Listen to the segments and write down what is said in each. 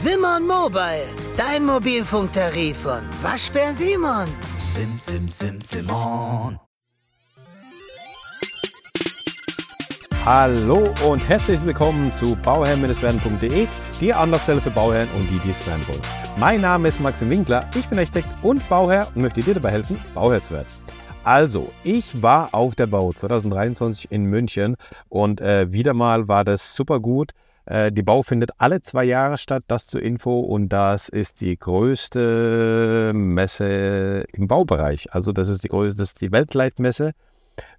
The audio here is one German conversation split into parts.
Simon Mobile, dein Mobilfunktarif von Waschbär Simon. Sim, sim, sim, Simon. Hallo und herzlich willkommen zu bauherr-werden.de, die Anlaufstelle für Bauherren und die, die es werden wollen. Mein Name ist Maxim Winkler, ich bin Architekt und Bauherr und möchte dir dabei helfen, Bauherr zu werden. Also, ich war auf der Bau 2023 in München und äh, wieder mal war das super gut. Äh, die Bau findet alle zwei Jahre statt, das zur Info. Und das ist die größte Messe im Baubereich. Also das ist die größte, das ist die Weltleitmesse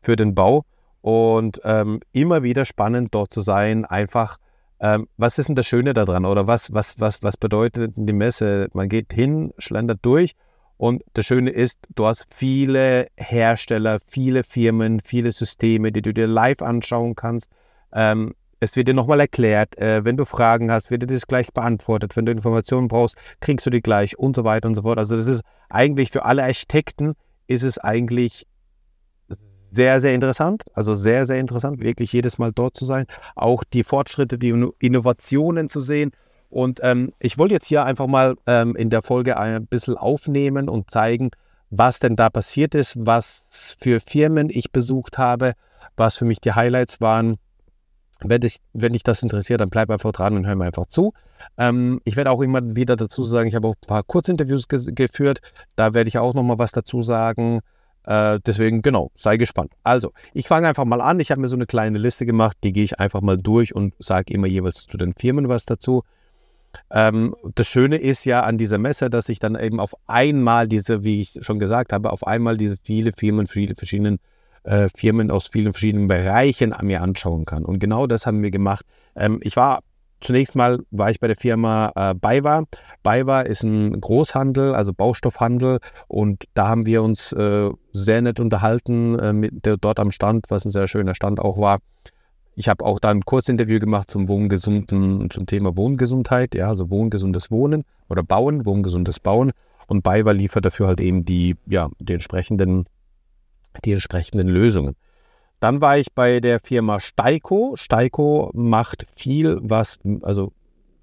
für den Bau. Und ähm, immer wieder spannend dort zu sein. Einfach, ähm, was ist denn das Schöne daran? Oder was, was, was, was bedeutet die Messe? Man geht hin, schlendert durch. Und das Schöne ist, du hast viele Hersteller, viele Firmen, viele Systeme, die du dir live anschauen kannst. Ähm, es wird dir nochmal erklärt. Äh, wenn du Fragen hast, wird dir das gleich beantwortet. Wenn du Informationen brauchst, kriegst du die gleich und so weiter und so fort. Also das ist eigentlich für alle Architekten ist es eigentlich sehr, sehr interessant. Also sehr, sehr interessant, wirklich jedes Mal dort zu sein. Auch die Fortschritte, die Innovationen zu sehen. Und ähm, ich wollte jetzt hier einfach mal ähm, in der Folge ein bisschen aufnehmen und zeigen, was denn da passiert ist, was für Firmen ich besucht habe, was für mich die Highlights waren wenn dich, wenn dich das interessiert, dann bleib einfach dran und hör mir einfach zu. Ähm, ich werde auch immer wieder dazu sagen, ich habe auch ein paar Kurzinterviews ge geführt. Da werde ich auch nochmal was dazu sagen. Äh, deswegen, genau, sei gespannt. Also, ich fange einfach mal an. Ich habe mir so eine kleine Liste gemacht, die gehe ich einfach mal durch und sage immer jeweils zu den Firmen was dazu. Ähm, das Schöne ist ja an dieser Messe, dass ich dann eben auf einmal diese, wie ich schon gesagt habe, auf einmal diese viele Firmen, viele verschiedenen äh, Firmen aus vielen verschiedenen Bereichen an mir anschauen kann. Und genau das haben wir gemacht. Ähm, ich war Zunächst mal war ich bei der Firma äh, BayWa. BayWa ist ein Großhandel, also Baustoffhandel. Und da haben wir uns äh, sehr nett unterhalten äh, mit der, dort am Stand, was ein sehr schöner Stand auch war. Ich habe auch da ein Kurzinterview gemacht zum Wohngesunden, zum Thema Wohngesundheit, ja, also wohngesundes Wohnen oder Bauen, wohngesundes Bauen. Und BayWa liefert dafür halt eben die, ja, die entsprechenden die entsprechenden Lösungen. Dann war ich bei der Firma Steiko. Steiko macht viel, was, also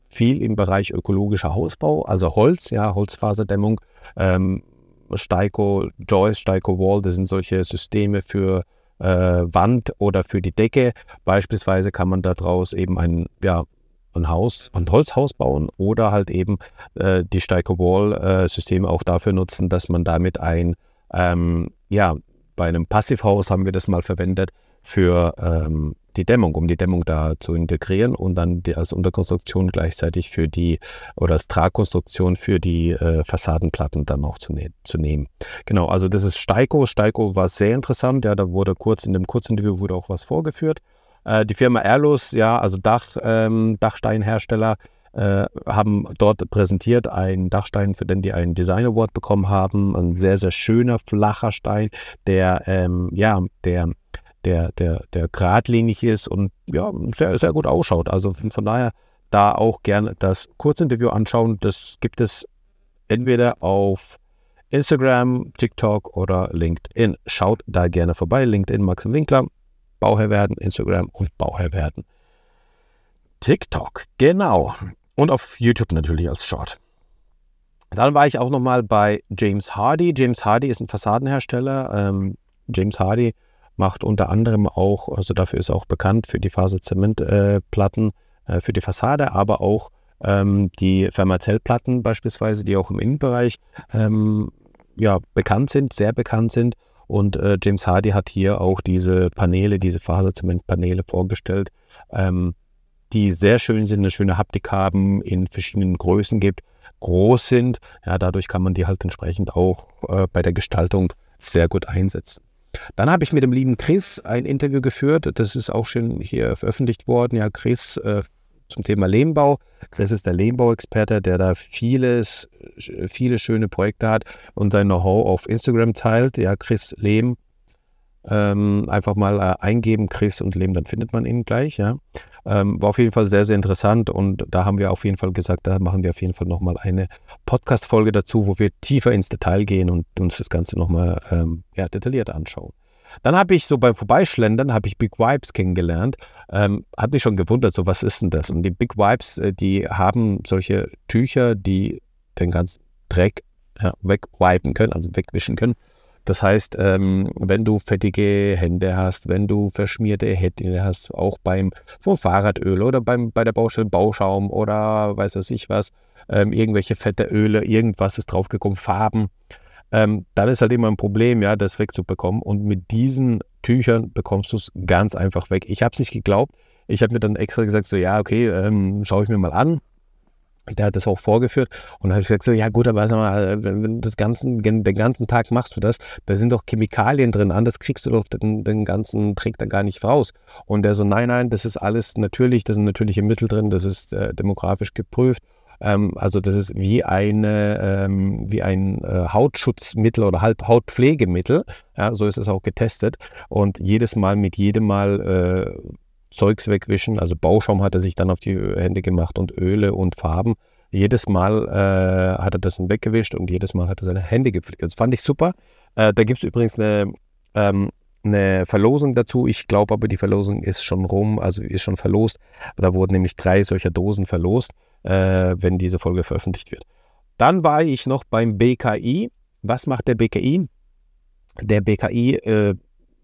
viel im Bereich ökologischer Hausbau, also Holz, ja, Holzfaserdämmung. Ähm, Steiko Joyce, Steiko Wall, das sind solche Systeme für äh, Wand oder für die Decke. Beispielsweise kann man daraus eben ein, ja, ein Haus, ein Holzhaus bauen oder halt eben äh, die Steiko Wall äh, auch dafür nutzen, dass man damit ein ähm, ja, bei einem Passivhaus haben wir das mal verwendet für ähm, die Dämmung, um die Dämmung da zu integrieren und dann die, als Unterkonstruktion gleichzeitig für die oder als Tragkonstruktion für die äh, Fassadenplatten dann noch zu, ne zu, nehmen. Genau, also das ist Steiko. Steiko war sehr interessant. Ja, da wurde kurz in dem Kurzinterview wurde auch was vorgeführt. Äh, die Firma Erlus, ja, also Dach, ähm, Dachsteinhersteller, äh, haben dort präsentiert einen Dachstein, für den die einen Design Award bekommen haben. Ein sehr, sehr schöner, flacher Stein, der, ähm, ja, der, der, der, der geradlinig ist und ja, sehr, sehr gut ausschaut. Also von daher da auch gerne das Kurzinterview anschauen. Das gibt es entweder auf Instagram, TikTok oder LinkedIn. Schaut da gerne vorbei. LinkedIn Maxim Winkler, Bauherr werden, Instagram und Bauherr werden. TikTok, genau. Und auf YouTube natürlich als Short. Dann war ich auch nochmal bei James Hardy. James Hardy ist ein Fassadenhersteller. Ähm, James Hardy macht unter anderem auch, also dafür ist er auch bekannt für die Faserzementplatten äh, äh, für die Fassade, aber auch ähm, die Fermazellplatten beispielsweise, die auch im Innenbereich ähm, ja, bekannt sind, sehr bekannt sind. Und äh, James Hardy hat hier auch diese Paneele, diese Faserzementpaneele vorgestellt. Ähm, die sehr schön sind, eine schöne Haptik haben, in verschiedenen Größen gibt, groß sind. Ja, dadurch kann man die halt entsprechend auch äh, bei der Gestaltung sehr gut einsetzen. Dann habe ich mit dem lieben Chris ein Interview geführt. Das ist auch schon hier veröffentlicht worden. Ja, Chris äh, zum Thema Lehmbau. Chris ist der Lehmbauexperte, der da vieles, viele schöne Projekte hat und sein Know-how auf Instagram teilt. Ja, Chris Lehm. Ähm, einfach mal äh, eingeben, Chris und Lehm, dann findet man ihn gleich. Ja. Ähm, war auf jeden Fall sehr, sehr interessant und da haben wir auf jeden Fall gesagt, da machen wir auf jeden Fall nochmal eine Podcast-Folge dazu, wo wir tiefer ins Detail gehen und uns das Ganze nochmal ähm, ja, detailliert anschauen. Dann habe ich so beim Vorbeischlendern, habe ich Big Wipes kennengelernt. Ähm, hat mich schon gewundert, so was ist denn das? Und die Big Wipes, äh, die haben solche Tücher, die den ganzen Dreck ja, wegwipen können, also wegwischen können. Das heißt, ähm, wenn du fettige Hände hast, wenn du verschmierte Hände hast, auch beim vom Fahrradöl oder beim, bei der Baustelle Bauschaum oder weiß was ich was, ähm, irgendwelche fette Öle, irgendwas ist draufgekommen, Farben, ähm, dann ist halt immer ein Problem, ja, das wegzubekommen. Und mit diesen Tüchern bekommst du es ganz einfach weg. Ich habe es nicht geglaubt. Ich habe mir dann extra gesagt, so ja, okay, ähm, schaue ich mir mal an. Der hat das auch vorgeführt und ich gesagt, so, ja gut, aber sag mal, wenn, wenn das ganzen, den ganzen Tag machst du das, da sind doch Chemikalien drin, anders kriegst du doch den, den ganzen Trick da gar nicht raus. Und der so, nein, nein, das ist alles natürlich, da sind natürliche Mittel drin, das ist äh, demografisch geprüft ähm, also das ist wie, eine, ähm, wie ein äh, Hautschutzmittel oder Hautpflegemittel. Ja, so ist es auch getestet. Und jedes Mal mit jedem Mal äh, Zeugs wegwischen. Also Bauschaum hat er sich dann auf die Hände gemacht und Öle und Farben. Jedes Mal äh, hat er das dann weggewischt und jedes Mal hat er seine Hände gepflegt. Das fand ich super. Äh, da gibt es übrigens eine, ähm, eine Verlosung dazu. Ich glaube aber, die Verlosung ist schon rum, also ist schon verlost. Da wurden nämlich drei solcher Dosen verlost äh, wenn diese Folge veröffentlicht wird. Dann war ich noch beim BKI. Was macht der BKI? Der BKI, äh,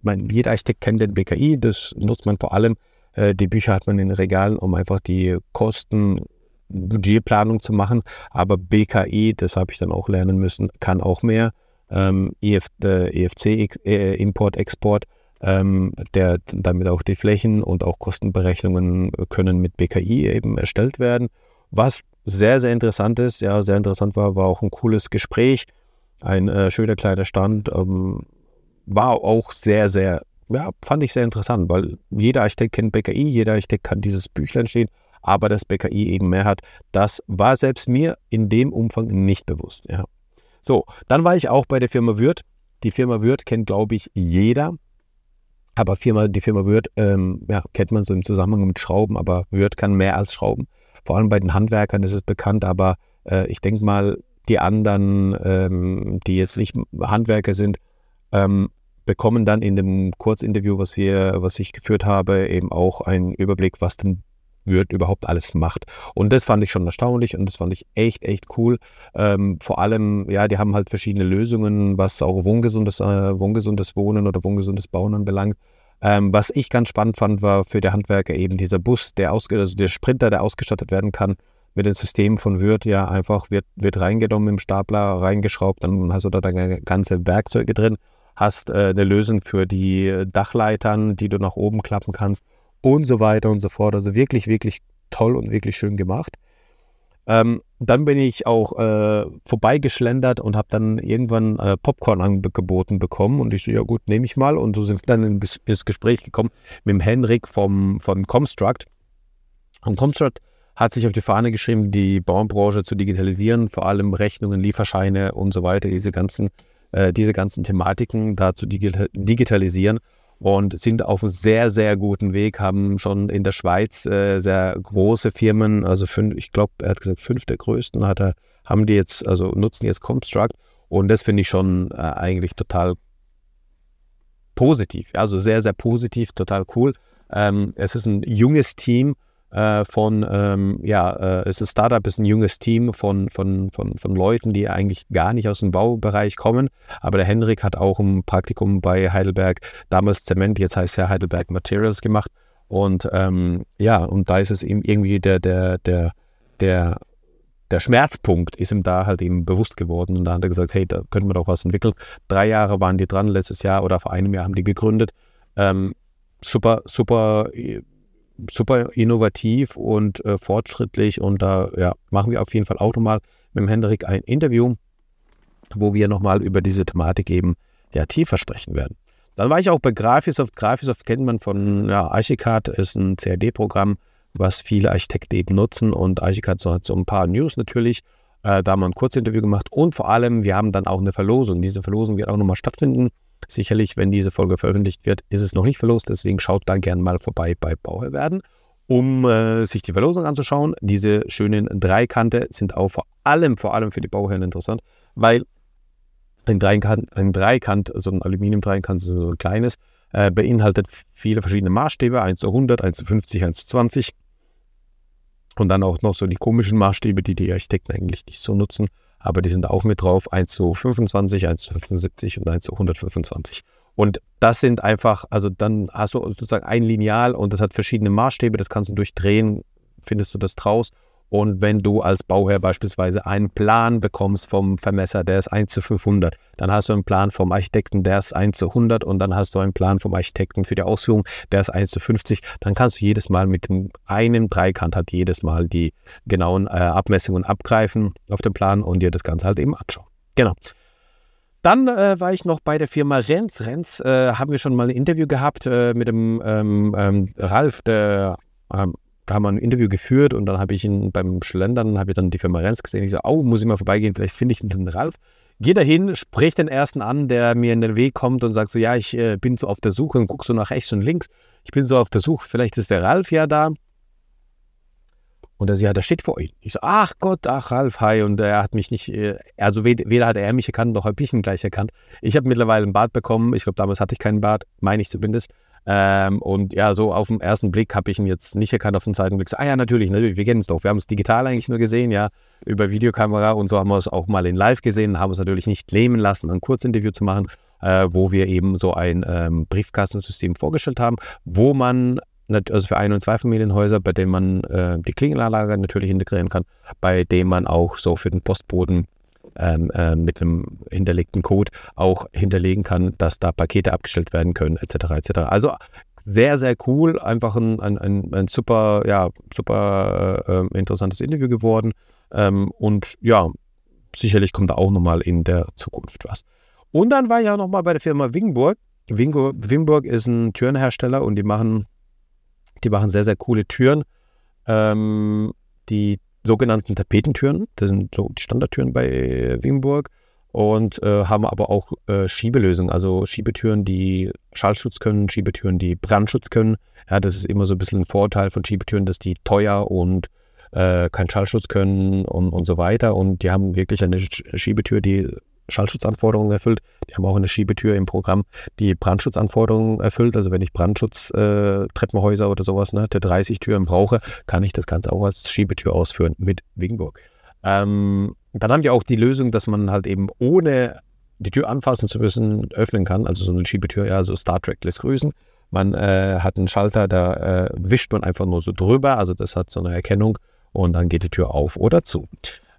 mein, jeder Architekt kennt den BKI, das nutzt man vor allem. Äh, die Bücher hat man in Regalen, um einfach die Kosten, Budgetplanung zu machen. Aber BKI, das habe ich dann auch lernen müssen, kann auch mehr. Ähm, EF, äh, EFC, äh, Import, Export, ähm, der, damit auch die Flächen und auch Kostenberechnungen können mit BKI eben erstellt werden. Was sehr, sehr interessant ist, ja, sehr interessant war, war auch ein cooles Gespräch, ein äh, schöner kleiner Stand, ähm, war auch sehr, sehr, ja, fand ich sehr interessant, weil jeder Architekt kennt BKI, jeder Architekt kann dieses Büchlein stehen, aber dass BKI eben mehr hat, das war selbst mir in dem Umfang nicht bewusst, ja. So, dann war ich auch bei der Firma Würth. Die Firma Würth kennt, glaube ich, jeder. Aber Firma, die Firma Würth ähm, ja, kennt man so im Zusammenhang mit Schrauben, aber Würth kann mehr als Schrauben. Vor allem bei den Handwerkern ist es bekannt, aber äh, ich denke mal, die anderen, ähm, die jetzt nicht Handwerker sind, ähm, bekommen dann in dem Kurzinterview, was wir, was ich geführt habe, eben auch einen Überblick, was denn wird überhaupt alles macht. Und das fand ich schon erstaunlich und das fand ich echt, echt cool. Ähm, vor allem, ja, die haben halt verschiedene Lösungen, was auch wohngesundes, äh, wohngesundes Wohnen oder wohngesundes Bauen anbelangt. Ähm, was ich ganz spannend fand, war für die Handwerker eben dieser Bus, der ausge also der Sprinter, der ausgestattet werden kann mit den Systemen von Wirt, ja, einfach wird, wird reingenommen im Stapler, reingeschraubt, dann hast du da deine ganze Werkzeuge drin, hast äh, eine Lösung für die Dachleitern, die du nach oben klappen kannst und so weiter und so fort. Also wirklich, wirklich toll und wirklich schön gemacht. Ähm, dann bin ich auch äh, vorbeigeschlendert und habe dann irgendwann äh, Popcorn angeboten bekommen. Und ich so, ja gut, nehme ich mal. Und so sind wir dann ins Gespräch gekommen mit dem Henrik vom, von Comstruct. Und Comstruct hat sich auf die Fahne geschrieben, die Baumbranche zu digitalisieren, vor allem Rechnungen, Lieferscheine und so weiter, diese ganzen, äh, diese ganzen Thematiken da zu digitalisieren und sind auf einem sehr, sehr guten Weg, haben schon in der Schweiz äh, sehr große Firmen, also fünf, ich glaube, er hat gesagt, fünf der größten hat er, haben die jetzt, also nutzen jetzt Comstruct und das finde ich schon äh, eigentlich total positiv, also sehr, sehr positiv, total cool. Ähm, es ist ein junges Team, äh, von, ähm, ja, äh, es ist ein Startup, ist ein junges Team von, von, von, von Leuten, die eigentlich gar nicht aus dem Baubereich kommen. Aber der Henrik hat auch ein Praktikum bei Heidelberg, damals Zement, jetzt heißt ja Heidelberg Materials gemacht. Und ähm, ja, und da ist es ihm irgendwie der, der, der, der, der Schmerzpunkt ist ihm da halt eben bewusst geworden. Und da hat er gesagt, hey, da könnten wir doch was entwickeln. Drei Jahre waren die dran, letztes Jahr oder vor einem Jahr haben die gegründet. Ähm, super, super super innovativ und äh, fortschrittlich und da ja, machen wir auf jeden Fall auch nochmal mit dem Hendrik ein Interview, wo wir nochmal über diese Thematik eben ja, tiefer sprechen werden. Dann war ich auch bei Graphisoft. Graphisoft kennt man von ja, Archicad, ist ein CAD-Programm, was viele Architekten eben nutzen und Archicad hat so ein paar News natürlich. Äh, da haben wir ein Kurzinterview gemacht und vor allem, wir haben dann auch eine Verlosung. Diese Verlosung wird auch nochmal stattfinden. Sicherlich, wenn diese Folge veröffentlicht wird, ist es noch nicht verlost, deswegen schaut da gerne mal vorbei bei Bauherr werden, um äh, sich die Verlosung anzuschauen. Diese schönen Dreikante sind auch vor allem, vor allem für die Bauherren interessant, weil ein Dreikant, ein Dreikant, so ein Aluminium-Dreikant, so ein kleines, äh, beinhaltet viele verschiedene Maßstäbe, 1 zu 100, 1 zu 50, 1 zu 20. Und dann auch noch so die komischen Maßstäbe, die die Architekten eigentlich nicht so nutzen, aber die sind auch mit drauf, 1 zu 25, 1 zu 75 und 1 zu 125. Und das sind einfach, also dann hast du sozusagen ein Lineal und das hat verschiedene Maßstäbe, das kannst du durchdrehen, findest du das draus und wenn du als Bauherr beispielsweise einen Plan bekommst vom Vermesser, der ist 1 zu 500, dann hast du einen Plan vom Architekten, der ist 1 zu 100 und dann hast du einen Plan vom Architekten für die Ausführung, der ist 1 zu 50. Dann kannst du jedes Mal mit einem Dreikant halt jedes Mal die genauen äh, Abmessungen abgreifen auf dem Plan und dir das Ganze halt eben anschauen. Genau. Dann äh, war ich noch bei der Firma Renz. Renz äh, haben wir schon mal ein Interview gehabt äh, mit dem ähm, ähm, Ralf, der ähm, haben wir ein Interview geführt und dann habe ich ihn beim Schlendern, habe ich dann die Firma Renz gesehen. Ich so, oh, muss ich mal vorbeigehen, vielleicht finde ich den Ralf. Geh dahin, sprich den ersten an, der mir in den Weg kommt und sagt so, ja, ich äh, bin so auf der Suche und guck so nach rechts und links. Ich bin so auf der Suche, vielleicht ist der Ralf ja da. Und er sagt, ja, da steht vor ihm. Ich so, ach Gott, ach Ralf, hi. Und er hat mich nicht, äh, also weder hat er mich erkannt, noch habe ich ihn gleich erkannt. Ich habe mittlerweile einen Bart bekommen. Ich glaube, damals hatte ich keinen Bart, meine ich zumindest. Ähm, und ja, so auf den ersten Blick habe ich ihn jetzt nicht erkannt, auf den zweiten Blick. So, ah ja, natürlich, natürlich, wir kennen es doch. Wir haben es digital eigentlich nur gesehen, ja, über Videokamera und so haben wir es auch mal in live gesehen, haben es natürlich nicht lähmen lassen, ein Kurzinterview zu machen, äh, wo wir eben so ein ähm, Briefkastensystem vorgestellt haben, wo man also für Ein- und Zweifamilienhäuser, bei denen man äh, die Klingelanlage natürlich integrieren kann, bei dem man auch so für den Postboden ähm, äh, mit einem hinterlegten Code auch hinterlegen kann, dass da Pakete abgestellt werden können, etc. etc. Also sehr, sehr cool, einfach ein, ein, ein, ein super, ja, super äh, ähm, interessantes Interview geworden. Ähm, und ja, sicherlich kommt da auch nochmal in der Zukunft was. Und dann war ich ja nochmal bei der Firma Wingburg. Wingburg ist ein Türenhersteller und die machen, die machen sehr, sehr coole Türen. Ähm, die sogenannten Tapetentüren. Das sind so die Standardtüren bei Wimburg und äh, haben aber auch äh, Schiebelösungen, also Schiebetüren, die Schallschutz können, Schiebetüren, die Brandschutz können. Ja, das ist immer so ein bisschen ein Vorteil von Schiebetüren, dass die teuer und äh, keinen Schallschutz können und, und so weiter. Und die haben wirklich eine Schiebetür, die Schallschutzanforderungen erfüllt. Die haben auch eine Schiebetür im Programm, die Brandschutzanforderungen erfüllt. Also wenn ich Brandschutz, äh, oder sowas, ne, der 30 Türen brauche, kann ich das Ganze auch als Schiebetür ausführen mit Wingburg. Ähm, dann haben die auch die Lösung, dass man halt eben ohne die Tür anfassen zu müssen, öffnen kann. Also so eine Schiebetür, ja, so Star Trek lässt grüßen. Man äh, hat einen Schalter, da äh, wischt man einfach nur so drüber. Also das hat so eine Erkennung und dann geht die Tür auf oder zu.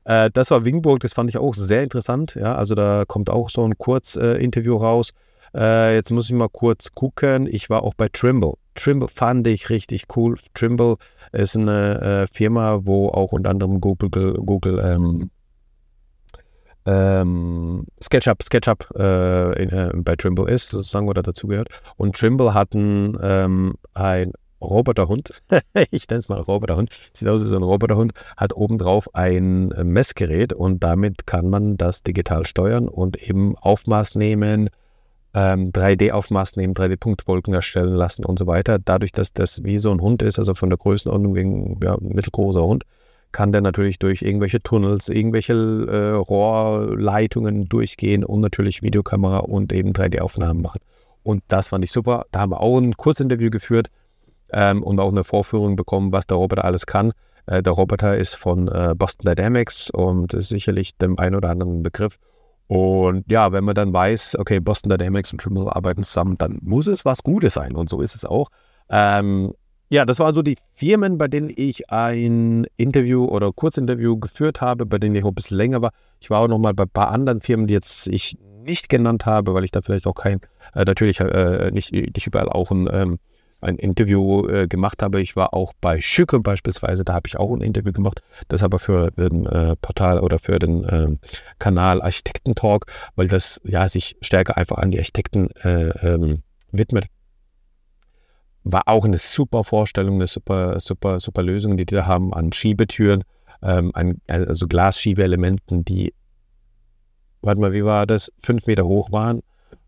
Äh, das war Wingburg, das fand ich auch sehr interessant. Ja, also da kommt auch so ein Kurzinterview äh, raus. Äh, jetzt muss ich mal kurz gucken. Ich war auch bei Trimble. Trimble fand ich richtig cool. Trimble ist eine äh, Firma, wo auch unter anderem Google, Google ähm, ähm, SketchUp, SketchUp äh, in, äh, bei Trimble ist, sozusagen, oder dazugehört. Und Trimble hatten ähm, ein Roboterhund, ich nenne es mal Roboterhund, sieht aus wie so ein Roboterhund, hat obendrauf ein äh, Messgerät und damit kann man das digital steuern und eben Aufmaß nehmen, ähm, 3D-Aufmaß nehmen, 3D-Punktwolken erstellen lassen und so weiter. Dadurch, dass das wie so ein Hund ist, also von der Größenordnung wegen ja, mittelgroßer Hund, kann der natürlich durch irgendwelche Tunnels, irgendwelche äh, Rohrleitungen durchgehen und natürlich Videokamera und eben 3D-Aufnahmen machen. Und das fand ich super. Da haben wir auch ein Kurzinterview geführt ähm, und auch eine Vorführung bekommen, was der Roboter alles kann. Äh, der Roboter ist von äh, Boston Dynamics und ist sicherlich dem einen oder anderen Begriff. Und ja, wenn man dann weiß, okay, Boston Dynamics und Trimble arbeiten zusammen, dann muss es was Gutes sein. Und so ist es auch. Ähm, ja, das waren so die Firmen, bei denen ich ein Interview oder Kurzinterview geführt habe, bei denen ich auch ein bisschen länger war. Ich war auch noch mal bei ein paar anderen Firmen, die jetzt ich nicht genannt habe, weil ich da vielleicht auch kein, äh, natürlich äh, nicht, nicht überall auch ein ähm, ein Interview äh, gemacht habe. Ich war auch bei Schücke beispielsweise, da habe ich auch ein Interview gemacht. Das aber für den äh, Portal oder für den äh, Kanal Architektentalk, weil das ja sich stärker einfach an die Architekten äh, ähm, widmet. War auch eine super Vorstellung, eine super, super, super Lösung, die die da haben an Schiebetüren, ähm, an, also Glasschiebeelementen, die, warte mal, wie war das, fünf Meter hoch waren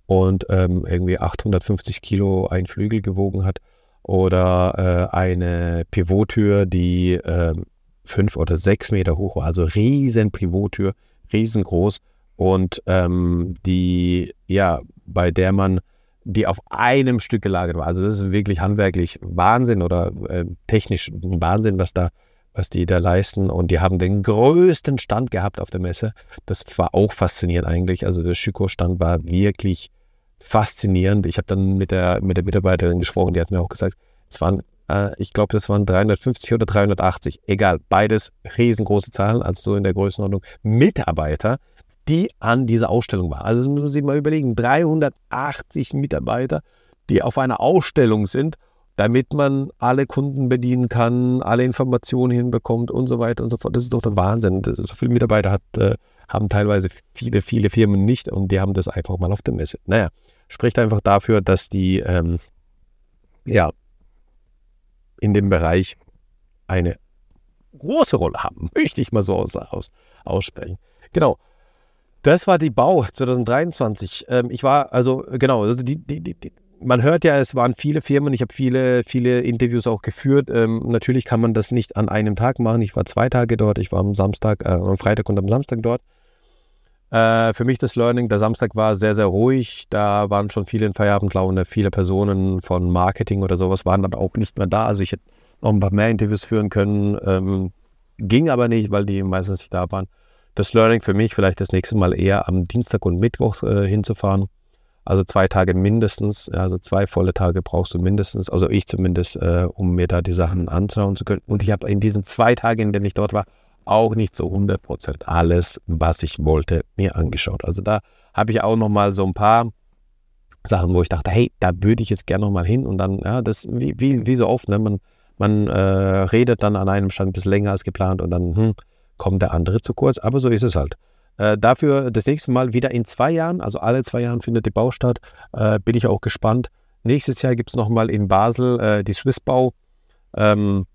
und ähm, irgendwie 850 Kilo ein Flügel gewogen hat. Oder äh, eine Pivottür, die äh, fünf oder sechs Meter hoch war. Also riesen Pivottür, riesengroß. und ähm, die, ja, bei der man, die auf einem Stück gelagert war. Also das ist wirklich handwerklich Wahnsinn oder äh, technisch Wahnsinn, was da, was die da leisten. Und die haben den größten Stand gehabt auf der Messe. Das war auch faszinierend eigentlich. Also der Schüko-Stand war wirklich faszinierend. Ich habe dann mit der, mit der Mitarbeiterin gesprochen, die hat mir auch gesagt, es waren, äh, ich glaube, das waren 350 oder 380, egal, beides riesengroße Zahlen, also so in der Größenordnung Mitarbeiter, die an dieser Ausstellung waren. Also man sich mal überlegen, 380 Mitarbeiter, die auf einer Ausstellung sind, damit man alle Kunden bedienen kann, alle Informationen hinbekommt und so weiter und so fort. Das ist doch der Wahnsinn. So viele Mitarbeiter hat, äh, haben teilweise viele, viele Firmen nicht und die haben das einfach mal auf der Messe. Naja, spricht einfach dafür, dass die ähm, ja, in dem Bereich eine große Rolle haben, möchte ich mal so aus, aus, aussprechen. Genau. Das war die Bau 2023. Ähm, ich war, also genau, also die, die, die, man hört ja, es waren viele Firmen, ich habe viele, viele Interviews auch geführt. Ähm, natürlich kann man das nicht an einem Tag machen. Ich war zwei Tage dort, ich war am Samstag, äh, am Freitag und am Samstag dort. Äh, für mich das Learning, der Samstag war sehr, sehr ruhig. Da waren schon viele in Feierabendlaune, viele Personen von Marketing oder sowas waren dann auch nicht mehr da. Also ich hätte noch ein paar mehr Interviews führen können. Ähm, ging aber nicht, weil die meistens nicht da waren. Das Learning für mich vielleicht das nächste Mal eher am Dienstag und Mittwoch äh, hinzufahren. Also zwei Tage mindestens, also zwei volle Tage brauchst du mindestens, also ich zumindest, äh, um mir da die Sachen anschauen zu können. Und ich habe in diesen zwei Tagen, in denen ich dort war, auch nicht so 100% alles, was ich wollte, mir angeschaut. Also da habe ich auch nochmal so ein paar Sachen, wo ich dachte, hey, da würde ich jetzt gerne nochmal hin und dann, ja, das wie, wie, wie so oft, ne, man, man äh, redet dann an einem Stand ein bisschen länger als geplant und dann hm, kommt der andere zu kurz, aber so ist es halt. Äh, dafür das nächste Mal wieder in zwei Jahren, also alle zwei Jahren findet die Bau statt, äh, bin ich auch gespannt. Nächstes Jahr gibt es nochmal in Basel äh, die Swissbau. Ähm,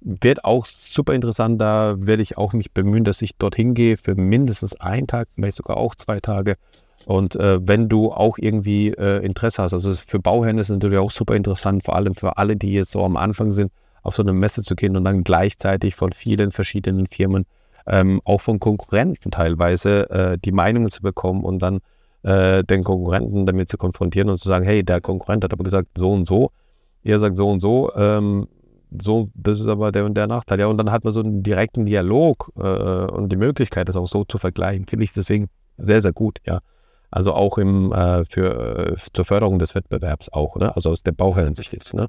wird auch super interessant. Da werde ich auch mich bemühen, dass ich dorthin gehe für mindestens einen Tag, vielleicht sogar auch zwei Tage. Und äh, wenn du auch irgendwie äh, Interesse hast, also für Bauherren ist es natürlich auch super interessant, vor allem für alle, die jetzt so am Anfang sind, auf so eine Messe zu gehen und dann gleichzeitig von vielen verschiedenen Firmen, ähm, auch von Konkurrenten teilweise, äh, die Meinungen zu bekommen und dann äh, den Konkurrenten damit zu konfrontieren und zu sagen, hey, der Konkurrent hat aber gesagt so und so, ihr sagt so und so, ähm, so, das ist aber der und der Nachteil. Ja, und dann hat man so einen direkten Dialog äh, und die Möglichkeit, das auch so zu vergleichen, finde ich deswegen sehr, sehr gut, ja. Also auch im, äh, für, äh, zur Förderung des Wettbewerbs auch, ne? also aus der Bauherrensicht jetzt. Ne?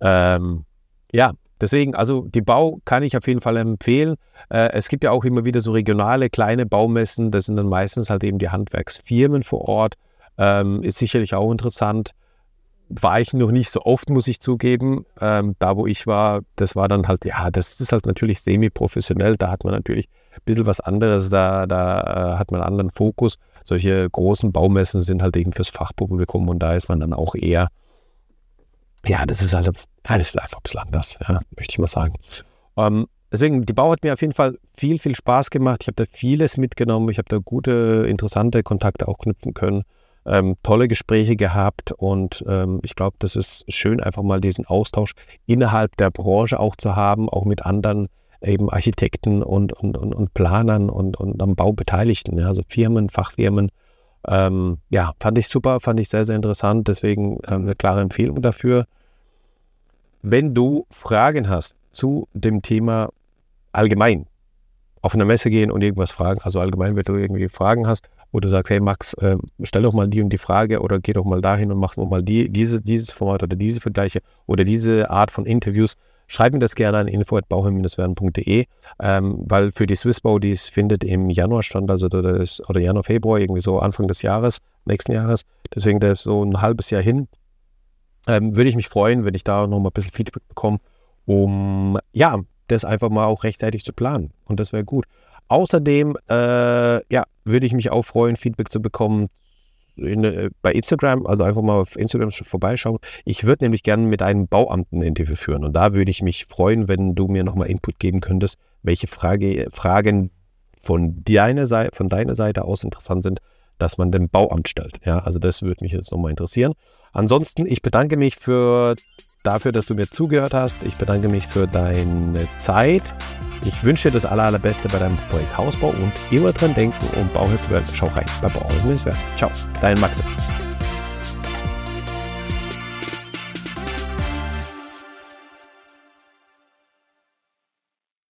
Ähm, ja, deswegen, also die Bau kann ich auf jeden Fall empfehlen. Äh, es gibt ja auch immer wieder so regionale kleine Baumessen, das sind dann meistens halt eben die Handwerksfirmen vor Ort. Ähm, ist sicherlich auch interessant war ich noch nicht so oft, muss ich zugeben. Ähm, da, wo ich war, das war dann halt, ja, das ist halt natürlich semi-professionell. Da hat man natürlich ein bisschen was anderes, da, da äh, hat man einen anderen Fokus. Solche großen Baumessen sind halt eben fürs Fachpublikum und da ist man dann auch eher, ja, das ist also, das ist einfach ein bisschen anders, ja, möchte ich mal sagen. Ähm, deswegen, die Bau hat mir auf jeden Fall viel, viel Spaß gemacht. Ich habe da vieles mitgenommen. Ich habe da gute, interessante Kontakte auch knüpfen können ähm, tolle Gespräche gehabt und ähm, ich glaube, das ist schön, einfach mal diesen Austausch innerhalb der Branche auch zu haben, auch mit anderen eben Architekten und, und, und, und Planern und, und am Bau Beteiligten, ja, also Firmen, Fachfirmen. Ähm, ja, fand ich super, fand ich sehr, sehr interessant, deswegen ähm, eine klare Empfehlung dafür. Wenn du Fragen hast zu dem Thema allgemein, auf eine Messe gehen und irgendwas fragen, also allgemein, wenn du irgendwie Fragen hast, wo du sagst, hey Max, äh, stell doch mal die und die Frage oder geh doch mal dahin und mach doch mal die, diese, dieses Format oder diese Vergleiche oder diese Art von Interviews. Schreib mir das gerne an info.bauherr-werden.de, ähm, weil für die Swissbau, die es findet im Januar stand, also das, oder Januar, Februar, irgendwie so Anfang des Jahres, nächsten Jahres, deswegen das ist so ein halbes Jahr hin, ähm, würde ich mich freuen, wenn ich da noch mal ein bisschen Feedback bekomme, um ja, das einfach mal auch rechtzeitig zu planen. Und das wäre gut. Außerdem äh, ja, würde ich mich auch freuen, Feedback zu bekommen in, äh, bei Instagram, also einfach mal auf Instagram vorbeischauen. Ich würde nämlich gerne mit einem Bauamten ein Interview führen und da würde ich mich freuen, wenn du mir nochmal Input geben könntest, welche Frage, Fragen von deiner, Seite, von deiner Seite aus interessant sind, dass man dem Bauamt stellt. Ja, also das würde mich jetzt nochmal interessieren. Ansonsten, ich bedanke mich für, dafür, dass du mir zugehört hast. Ich bedanke mich für deine Zeit Ich wünsche dir das aller, allerbeste bei deinem Projekt Hausbau und immer dran denken und werden. Schau rein bei Bauherr Ciao, dein Maxim.